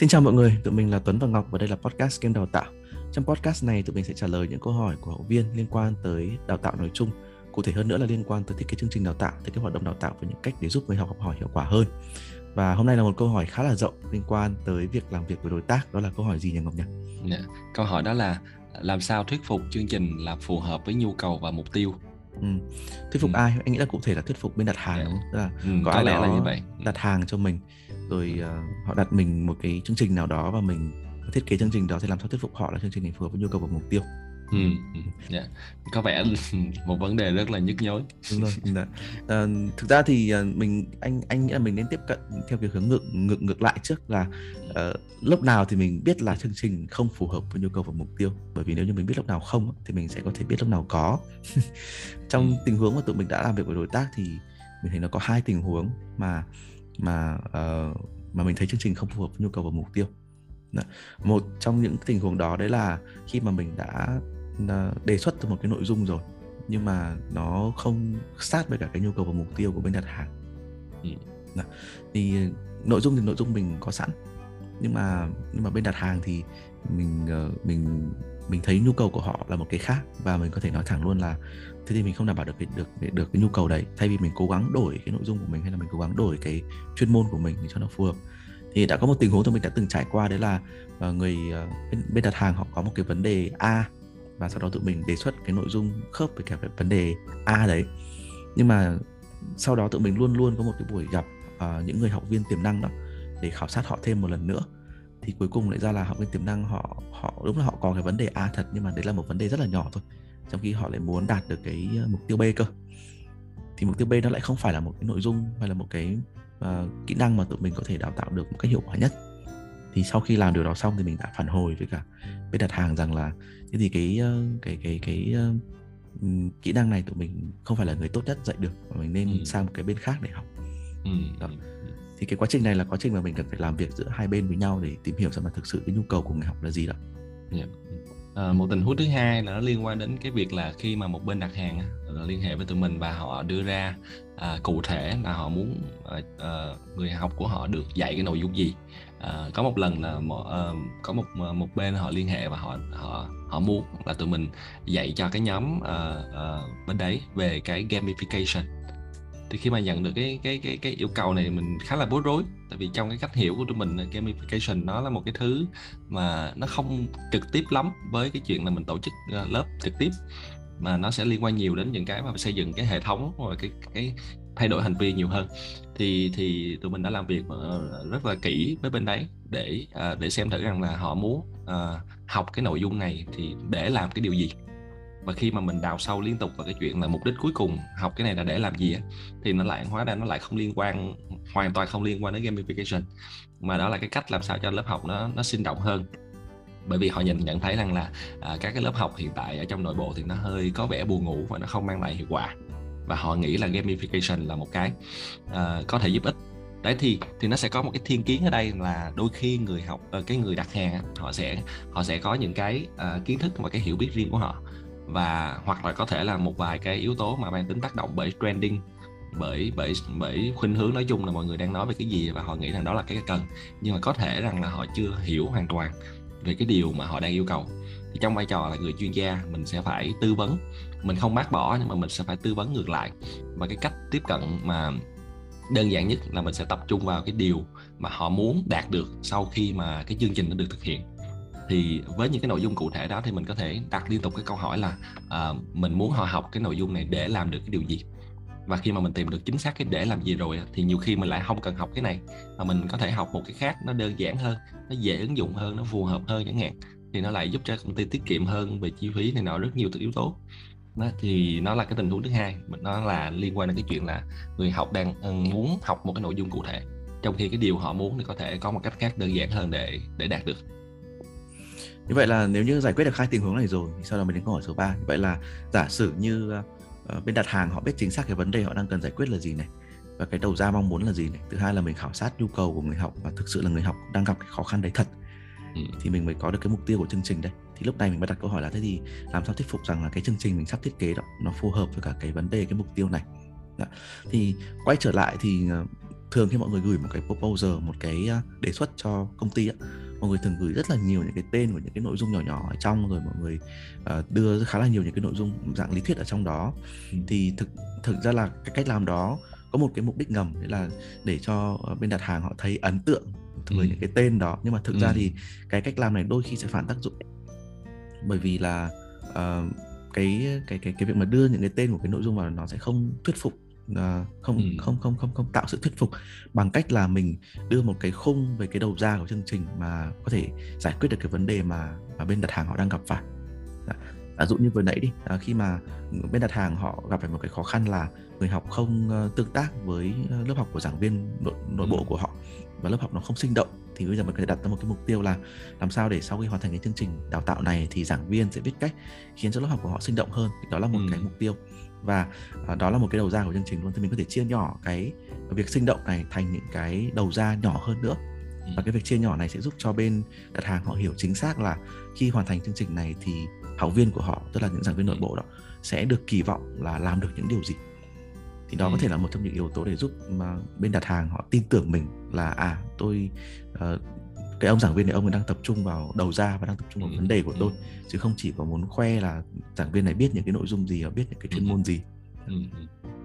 Xin chào mọi người, tụi mình là Tuấn và Ngọc và đây là podcast Game Đào tạo. Trong podcast này tụi mình sẽ trả lời những câu hỏi của học viên liên quan tới đào tạo nói chung, cụ thể hơn nữa là liên quan tới thiết kế chương trình đào tạo, thiết kế hoạt động đào tạo và những cách để giúp người học học hỏi hiệu quả hơn. Và hôm nay là một câu hỏi khá là rộng liên quan tới việc làm việc với đối tác, đó là câu hỏi gì nhỉ Ngọc nhỉ? Yeah. Dạ, câu hỏi đó là làm sao thuyết phục chương trình là phù hợp với nhu cầu và mục tiêu Ừ. thuyết phục ừ. ai anh nghĩ là cụ thể là thuyết phục bên đặt hàng yeah. đúng không? Tức là ừ, có, có ai lẽ là như vậy đặt hàng cho mình rồi uh, họ đặt mình một cái chương trình nào đó và mình thiết kế chương trình đó thì làm sao thuyết phục họ là chương trình này phù hợp với nhu cầu và mục tiêu Ừ, yeah. Dạ. có vẻ một vấn đề rất là nhức nhối đúng rồi dạ. à, thực ra thì uh, mình anh anh nghĩ là mình nên tiếp cận theo việc hướng ngược ngược ngược lại trước là uh, lúc nào thì mình biết là chương trình không phù hợp với nhu cầu và mục tiêu bởi vì nếu như mình biết lúc nào không thì mình sẽ có thể biết lúc nào có trong tình huống mà tụi mình đã làm việc với đối tác thì mình thấy nó có hai tình huống mà mà uh, mà mình thấy chương trình không phù hợp với nhu cầu và mục tiêu. Một trong những tình huống đó đấy là khi mà mình đã đề xuất từ một cái nội dung rồi nhưng mà nó không sát với cả cái nhu cầu và mục tiêu của bên đặt hàng. Ừ. thì nội dung thì nội dung mình có sẵn nhưng mà nhưng mà bên đặt hàng thì mình ờ, mình mình thấy nhu cầu của họ là một cái khác và mình có thể nói thẳng luôn là thế thì mình không đảm bảo được cái được được cái nhu cầu đấy. Thay vì mình cố gắng đổi cái nội dung của mình hay là mình cố gắng đổi cái chuyên môn của mình để cho nó phù hợp. Thì đã có một tình huống mà mình đã từng trải qua đấy là uh, người uh, bên, bên đặt hàng họ có một cái vấn đề A và sau đó tụi mình đề xuất cái nội dung khớp với cả cái vấn đề A đấy. Nhưng mà sau đó tụi mình luôn luôn có một cái buổi gặp uh, những người học viên tiềm năng đó để khảo sát họ thêm một lần nữa thì cuối cùng lại ra là học viên tiềm năng họ họ đúng là họ có cái vấn đề A thật nhưng mà đấy là một vấn đề rất là nhỏ thôi trong khi họ lại muốn đạt được cái mục tiêu B cơ thì mục tiêu B nó lại không phải là một cái nội dung hay là một cái uh, kỹ năng mà tụi mình có thể đào tạo được một cách hiệu quả nhất thì sau khi làm điều đó xong thì mình đã phản hồi với cả bên đặt hàng rằng là thế thì cái ờ, cái cái cái, cái kỹ năng này tụi mình không phải là người tốt nhất dạy được mà mình nên ừ. sang một cái bên khác để học ừ. Đó thì cái quá trình này là quá trình mà mình cần phải làm việc giữa hai bên với nhau để tìm hiểu xem là thực sự cái nhu cầu của người học là gì đó. Yeah. À, một tình huống thứ hai là nó liên quan đến cái việc là khi mà một bên đặt hàng liên hệ với tụi mình và họ đưa ra à, cụ thể là họ muốn à, à, người học của họ được dạy cái nội dung gì. À, có một lần là một, à, có một một bên họ liên hệ và họ họ họ muốn là tụi mình dạy cho cái nhóm à, à, bên đấy về cái gamification thì khi mà nhận được cái cái cái cái yêu cầu này mình khá là bối rối. Tại vì trong cái cách hiểu của tụi mình gamification nó là một cái thứ mà nó không trực tiếp lắm với cái chuyện là mình tổ chức ờ, lớp trực tiếp. Mà nó sẽ liên quan nhiều đến những cái mà xây dựng cái hệ thống và cái cái thay đổi hành vi nhiều hơn. Thì thì tụi mình đã làm việc ờ, rất là kỹ với bên đấy để ờ, để xem thử rằng là họ muốn học cái nội dung này thì để làm cái điều gì và khi mà mình đào sâu liên tục vào cái chuyện là mục đích cuối cùng học cái này là để làm gì á thì nó lại hóa ra nó lại không liên quan hoàn toàn không liên quan đến gamification. Mà đó là cái cách làm sao cho lớp học nó nó sinh động hơn. Bởi vì họ nhìn nhận thấy rằng là à, các cái lớp học hiện tại ở trong nội bộ thì nó hơi có vẻ buồn ngủ và nó không mang lại hiệu quả. Và họ nghĩ là gamification là một cái à, có thể giúp ích. Đấy thì thì nó sẽ có một cái thiên kiến ở đây là đôi khi người học ờ, cái người đặt hàng họ sẽ họ sẽ có những cái uh, kiến thức và cái hiểu biết riêng của họ và, hoặc là có thể là một vài cái yếu tố mà mang tính tác động bởi trending, bởi bởi bởi khuynh hướng nói chung là mọi người đang nói về cái gì và họ nghĩ rằng đó là cái cần. Nhưng mà có thể rằng là họ chưa hiểu hoàn toàn về cái điều mà họ đang yêu cầu. Thì trong vai trò là người chuyên gia, mình sẽ phải tư vấn. Mình không bác bỏ nhưng mà mình sẽ phải tư vấn ngược lại. Và cái cách tiếp cận mà đơn giản nhất là mình sẽ tập trung vào cái điều mà họ muốn đạt được sau khi mà cái chương trình nó được thực hiện thì với những cái nội dung cụ thể đó thì mình có thể đặt liên tục cái câu hỏi là uh, mình muốn họ học cái nội dung này để làm được cái điều gì? Và khi mà mình tìm được chính xác cái để làm gì rồi thì nhiều khi mình lại không cần học cái này mà mình có thể học một cái khác nó đơn giản hơn nó dễ ứng dụng hơn nó phù hợp hơn chẳng hạn thì nó lại giúp cho công ty tiết kiệm hơn về chi phí này nọ rất nhiều yếu tố. Đó, thì nó là cái tình huống thứ hai nó là liên quan đến cái chuyện là người học đang ờ, muốn học một cái nội dung cụ thể trong khi cái điều họ muốn thì có thể có một cách khác đơn giản hơn để để đạt được như vậy là nếu như giải quyết được hai tình huống này rồi thì sau đó mình đến câu hỏi số 3 như vậy là giả sử như uh, bên đặt hàng họ biết chính xác cái vấn đề họ đang cần giải quyết là gì này và cái đầu ra mong muốn là gì này thứ hai là mình khảo sát nhu cầu của người học và thực sự là người học đang gặp cái khó khăn đấy thật ừ. thì mình mới có được cái mục tiêu của chương trình đây thì lúc này mình mới đặt câu hỏi là thế thì làm sao thuyết phục rằng là cái chương trình mình sắp thiết kế đó nó phù hợp với cả cái vấn đề cái mục tiêu này đó. thì quay trở lại thì uh, thường khi mọi người gửi một cái proposal một cái đề xuất cho công ty á, mọi người thường gửi rất là nhiều những cái tên của những cái nội dung nhỏ nhỏ ở trong rồi mọi người uh, đưa khá là nhiều những cái nội dung dạng lý thuyết ở trong đó ừ. thì thực thực ra là cái cách làm đó có một cái mục đích ngầm đấy là để cho bên đặt hàng họ thấy ấn tượng với ừ. những cái tên đó nhưng mà thực ừ. ra thì cái cách làm này đôi khi sẽ phản tác dụng bởi vì là uh, cái cái cái cái việc mà đưa những cái tên của cái nội dung vào nó sẽ không thuyết phục uh, không, ừ. không không không không tạo sự thuyết phục bằng cách là mình đưa một cái khung về cái đầu ra của chương trình mà có thể giải quyết được cái vấn đề mà mà bên đặt hàng họ đang gặp phải. Ví dụ như vừa nãy đi à, khi mà bên đặt hàng họ gặp phải một cái khó khăn là người học không uh, tương tác với lớp học của giảng viên nội, nội bộ của họ và lớp học nó không sinh động thì bây giờ mình có thể đặt ra một cái mục tiêu là làm sao để sau khi hoàn thành cái chương trình đào tạo này thì giảng viên sẽ biết cách khiến cho lớp học của họ sinh động hơn. Đó là một ừ. cái mục tiêu và uh, đó là một cái đầu ra của chương trình luôn thì mình có thể chia nhỏ cái việc sinh động này thành những cái đầu ra nhỏ hơn nữa ừ. và cái việc chia nhỏ này sẽ giúp cho bên đặt hàng họ hiểu chính xác là khi hoàn thành chương trình này thì học viên của họ tức là những giảng viên nội bộ đó sẽ được kỳ vọng là làm được những điều gì thì đó ừ. có thể là một trong những yếu tố để giúp mà bên đặt hàng họ tin tưởng mình là à tôi uh, cái ông giảng viên này ông ấy đang tập trung vào đầu ra và đang tập trung vào ừ. vấn đề của tôi chứ không chỉ có muốn khoe là giảng viên này biết những cái nội dung gì và biết những cái chuyên môn gì ừ.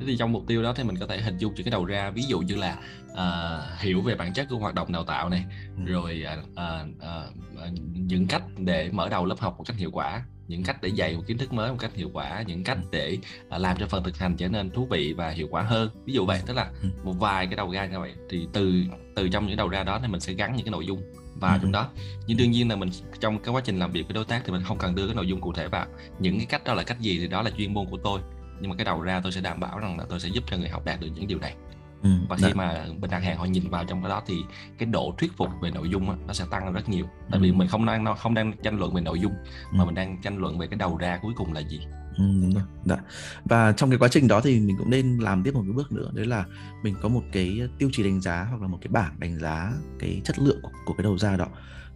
Thế thì trong mục tiêu đó thì mình có thể hình dung cho cái đầu ra ví dụ như là uh, hiểu về bản chất của hoạt động đào tạo này ừ. rồi uh, uh, uh, những cách để mở đầu lớp học một cách hiệu quả những cách để dạy một kiến thức mới một cách hiệu quả những cách để uh, làm cho phần thực hành trở nên thú vị và hiệu quả hơn ví dụ vậy tức là ừ. một vài cái đầu ra như vậy thì từ từ trong những đầu ra đó thì mình sẽ gắn những cái nội dung vào ừ. trong đó. Nhưng đương nhiên là mình trong cái quá trình làm việc với đối tác thì mình không cần đưa cái nội dung cụ thể vào. Những cái cách đó là cách gì thì đó là chuyên môn của tôi. Nhưng mà cái đầu ra tôi sẽ đảm bảo rằng là tôi sẽ giúp cho người học đạt được những điều này ừ, và khi dạ. mà bên đặt hàng họ nhìn vào trong cái đó thì cái độ thuyết phục về nội dung đó, nó sẽ tăng rất nhiều tại ừ. vì mình không đang không đang tranh luận về nội dung ừ. mà mình đang tranh luận về cái đầu ra cuối cùng là gì Ừ, đúng rồi. Dạ. Và trong cái quá trình đó thì mình cũng nên làm tiếp một cái bước nữa đấy là mình có một cái tiêu chí đánh giá hoặc là một cái bảng đánh giá cái chất lượng của, của cái đầu ra đó.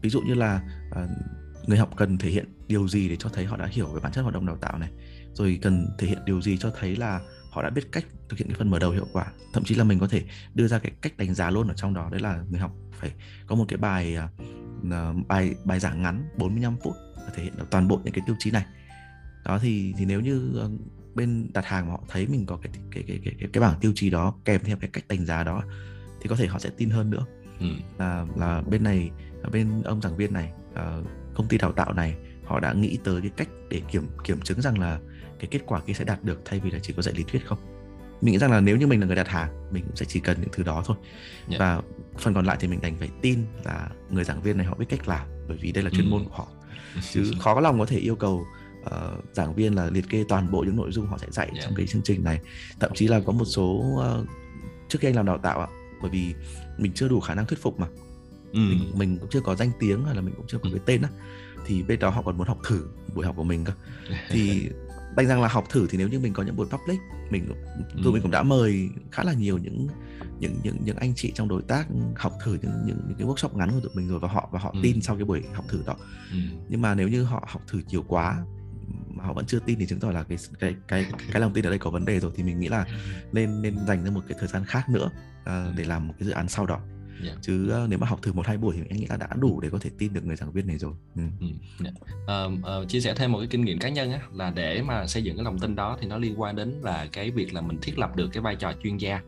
Ví dụ như là uh, người học cần thể hiện điều gì để cho thấy họ đã hiểu về bản chất hoạt động đào tạo này rồi cần thể hiện điều gì cho thấy là họ đã biết cách thực hiện cái phần mở đầu hiệu quả. Thậm chí là mình có thể đưa ra cái cách đánh giá luôn ở trong đó. Đấy là người học phải có một cái bài uh, bài bài giảng ngắn 45 phút để thể hiện được toàn bộ những cái tiêu chí này. Đó thì thì nếu như uh, bên đặt hàng mà họ thấy mình có cái cái cái cái cái, cái bảng tiêu chí đó kèm theo cái cách đánh giá đó thì có thể họ sẽ tin hơn nữa. Ừ. là là bên này bên ông giảng viên này uh, công ty đào tạo này họ đã nghĩ tới cái cách để kiểm kiểm chứng rằng là cái kết quả kia sẽ đạt được thay vì là chỉ có dạy lý thuyết không mình nghĩ rằng là nếu như mình là người đặt hàng mình cũng sẽ chỉ cần những thứ đó thôi yeah. Dạ. và phần còn lại thì mình đành phải tin là người giảng viên này họ biết cách làm bởi vì đây là chuyên ừ. môn của họ chứ khó có lòng có thể yêu cầu uh, giảng viên là liệt kê toàn bộ những nội dung họ sẽ dạy yeah. trong dạ. cái chương trình này thậm chí là có một số uh, trước khi anh làm đào tạo ạ bởi vì mình chưa đủ khả năng thuyết phục mà ừ. mình, mình cũng chưa có danh tiếng hay là mình cũng chưa có ừ. cái tên á thì bên đó họ còn muốn học thử buổi học của mình cơ thì đành rằng là học thử thì nếu như mình có những buổi public mình tụi ừ. mình cũng đã mời khá là nhiều những những những những anh chị trong đối tác học thử những những, những cái workshop ngắn của tụi mình rồi và họ và họ ừ. tin sau cái buổi học thử đó ừ. nhưng mà nếu như họ học thử nhiều quá mà họ vẫn chưa tin thì chứng tỏ là cái cái cái cái lòng tin ở đây có vấn đề rồi thì mình nghĩ là nên nên dành ra một cái thời gian khác nữa uh, để làm một cái dự án sau đó yeah. Dạ. chứ uh, nếu mà học thử một hai buổi thì anh nghĩ là đã đủ để có thể tin được người giảng viên này rồi. Ừ. Yeah. Uh, uh, chia sẻ thêm một cái kinh nghiệm cá nhân á, là để mà xây dựng cái lòng tin đó thì nó liên quan đến là cái việc là mình thiết lập được cái vai trò chuyên gia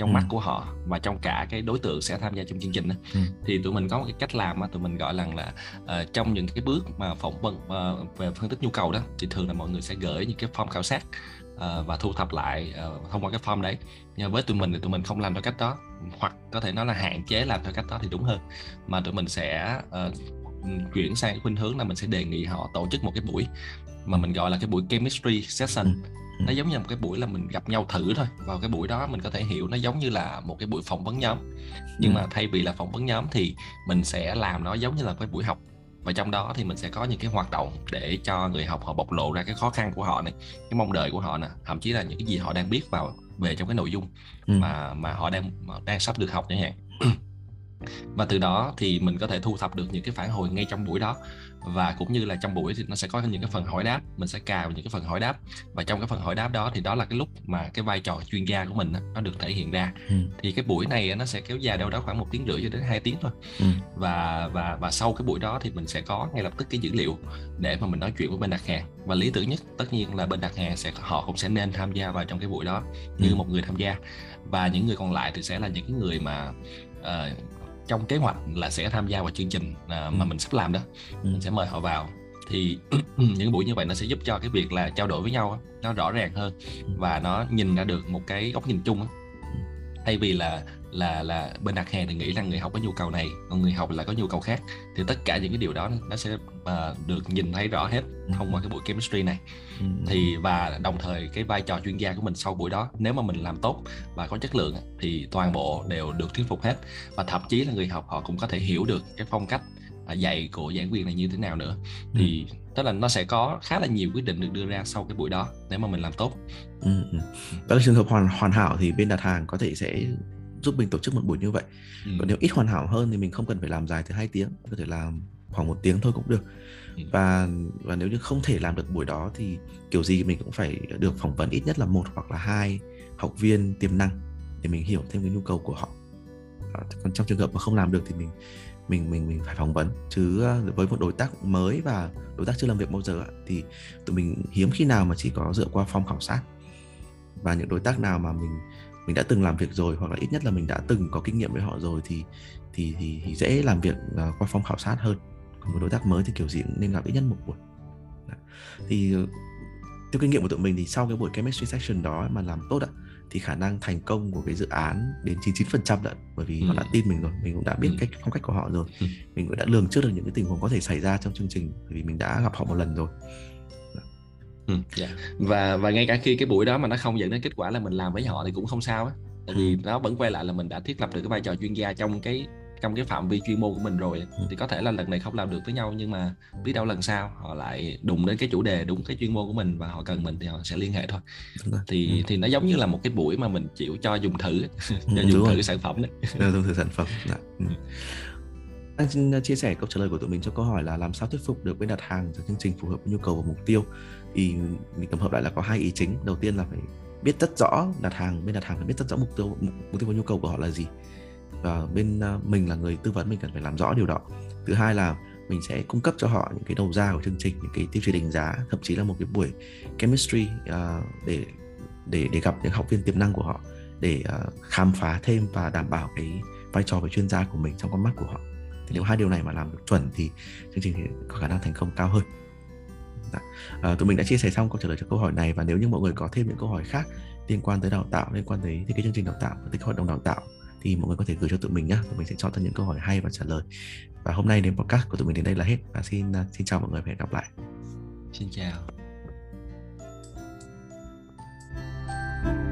trong ừ. mắt của họ và trong cả cái đối tượng sẽ tham gia trong chương trình đó. Ừ. thì tụi mình có một cái cách làm mà tụi mình gọi là là uh, trong những cái bước mà phỏng vấn uh, về phân tích nhu cầu đó thì thường là mọi người sẽ gửi những cái form khảo sát uh, và thu thập lại uh, thông qua cái form đấy nhưng với tụi mình thì tụi mình không làm theo cách đó hoặc có thể nói là hạn chế làm theo cách đó thì đúng hơn mà tụi mình sẽ uh, chuyển sang cái khuynh hướng là mình sẽ đề nghị họ tổ chức một cái buổi mà mình gọi là cái buổi chemistry session ừ. Ừ. nó giống như một cái buổi là mình gặp nhau thử thôi vào cái buổi đó mình có thể hiểu nó giống như là một cái buổi phỏng vấn nhóm nhưng ừ. mà thay vì là phỏng vấn nhóm thì mình sẽ làm nó giống như là cái buổi học và trong đó thì mình sẽ có những cái hoạt động để cho người học họ bộc lộ ra cái khó khăn của họ này cái mong đợi của họ nè thậm chí là những cái gì họ đang biết vào về trong cái nội dung ừ. mà mà họ đang đang sắp được học chẳng hạn và từ đó thì mình có thể thu thập được những cái phản hồi ngay trong buổi đó và cũng như là trong buổi thì nó sẽ có những cái phần hỏi đáp mình sẽ cào những cái phần hỏi đáp và trong cái phần hỏi đáp đó thì đó là cái lúc mà cái vai trò chuyên gia của mình nó được thể hiện ra ừ. thì cái buổi này nó sẽ kéo dài đâu đó khoảng một tiếng rưỡi cho đến 2 tiếng thôi ừ. và và và sau cái buổi đó thì mình sẽ có ngay lập tức cái dữ liệu để mà mình nói chuyện với bên đặt hàng và lý tưởng nhất tất nhiên là bên đặt hàng sẽ họ cũng sẽ nên tham gia vào trong cái buổi đó như ừ. một người tham gia và những người còn lại thì sẽ là những cái người mà uh, trong kế hoạch là sẽ tham gia vào chương trình uh, mà ừ. mình sắp làm đó ừ. mình sẽ mời họ vào thì những buổi như vậy nó sẽ giúp cho cái việc là trao đổi với nhau nó rõ ràng hơn ừ. và nó nhìn ra được một cái góc nhìn chung thay vì là là là bên đặt hàng thì nghĩ là người học có nhu cầu này còn người học là có nhu cầu khác thì tất cả những cái điều đó nó sẽ uh, được nhìn thấy rõ hết thông qua cái buổi chemistry này. Thì và đồng thời cái vai trò chuyên gia của mình sau buổi đó nếu mà mình làm tốt và có chất lượng thì toàn bộ đều được thuyết phục hết. Và thậm chí là người học họ cũng có thể hiểu được cái phong cách dạy của giảng viên này như thế nào nữa. Thì tức là nó sẽ có khá là nhiều quyết định được đưa ra sau cái buổi đó nếu mà mình làm tốt. Ừ, ừ. đó là trường hợp hoàn hoàn hảo thì bên đặt hàng có thể sẽ giúp mình tổ chức một buổi như vậy. Ừ. còn nếu ít hoàn hảo hơn thì mình không cần phải làm dài từ hai tiếng có thể làm khoảng một tiếng thôi cũng được. Ừ. và và nếu như không thể làm được buổi đó thì kiểu gì mình cũng phải được phỏng vấn ít nhất là một hoặc là hai học viên tiềm năng để mình hiểu thêm cái nhu cầu của họ. Còn trong trường hợp mà không làm được thì mình mình mình mình phải phỏng vấn. Chứ ờ, với một đối tác mới và đối tác chưa làm việc bao giờ thì tụi mình hiếm khi nào mà chỉ có dựa qua form khảo sát. Và những đối tác nào mà mình mình đã từng làm việc rồi hoặc là ít nhất là mình đã từng có kinh nghiệm với họ rồi thì thì thì, thì dễ làm việc ờ, qua phong khảo sát hơn. Còn một đối tác mới thì kiểu gì cũng nên gặp ít nhất một buổi. Thì ờ, theo kinh nghiệm của tụi mình thì sau cái buổi chemistry section đó mà làm tốt ạ thì khả năng thành công của cái dự án đến 99% lận bởi vì ừ. họ đã tin mình rồi mình cũng đã biết ừ. cách phong cách của họ rồi ừ. mình cũng đã lường trước được những cái tình huống có thể xảy ra trong chương trình bởi vì mình đã gặp họ một lần rồi Ừ. Yeah. Dạ. và và ngay cả khi cái buổi đó mà nó không dẫn đến kết quả là mình làm với họ thì cũng không sao á tại vì ừ. nó vẫn quay lại là mình đã thiết lập được cái vai trò chuyên gia trong cái trong cái phạm vi chuyên môn của mình rồi ừ. thì có thể là lần này không làm được với nhau nhưng mà biết đâu lần sau họ lại đụng đến cái chủ đề đúng cái chuyên môn của mình và họ cần mình thì họ sẽ liên hệ thôi thì ừ. thì nó giống như là một cái buổi mà mình chịu cho dùng thử cho ừ, dùng thử sản phẩm đấy dùng thử sản phẩm dạ. ừ. Anh xin chia sẻ câu trả lời của tụi mình cho câu hỏi là làm sao thuyết phục được bên đặt hàng cho chương trình phù hợp với nhu cầu và mục tiêu thì mình tổng hợp lại là có hai ý chính đầu tiên là phải biết rất rõ đặt hàng bên đặt hàng phải biết rất rõ mục tiêu mục tiêu và nhu cầu của họ là gì và bên à, mình là người tư vấn mình cần phải làm rõ điều đó. Thứ hai là mình sẽ cung cấp cho họ những cái đầu ra của chương trình những cái tiêu chí đánh giá thậm chí là một cái buổi chemistry uh, để để để gặp những học viên tiềm năng của họ để uh, khám phá thêm và đảm bảo cái vai trò về chuyên gia của mình trong con mắt của họ. Thì nếu hai điều này mà làm được chuẩn thì chương trình thì có khả năng thành công cao hơn. À, tụi mình đã chia sẻ xong câu trả lời cho câu hỏi này và nếu như mọi người có thêm những câu hỏi khác liên quan tới đào tạo liên quan tới thì cái chương trình đào tạo tới cái hoạt động đào tạo thì mọi người có thể gửi cho tụi mình nhé tụi mình sẽ chọn ra những câu hỏi hay và trả lời. Và hôm nay đến podcast của tụi mình đến đây là hết. Và xin à, xin chào mọi người và hẹn gặp lại. Xin chào. thank you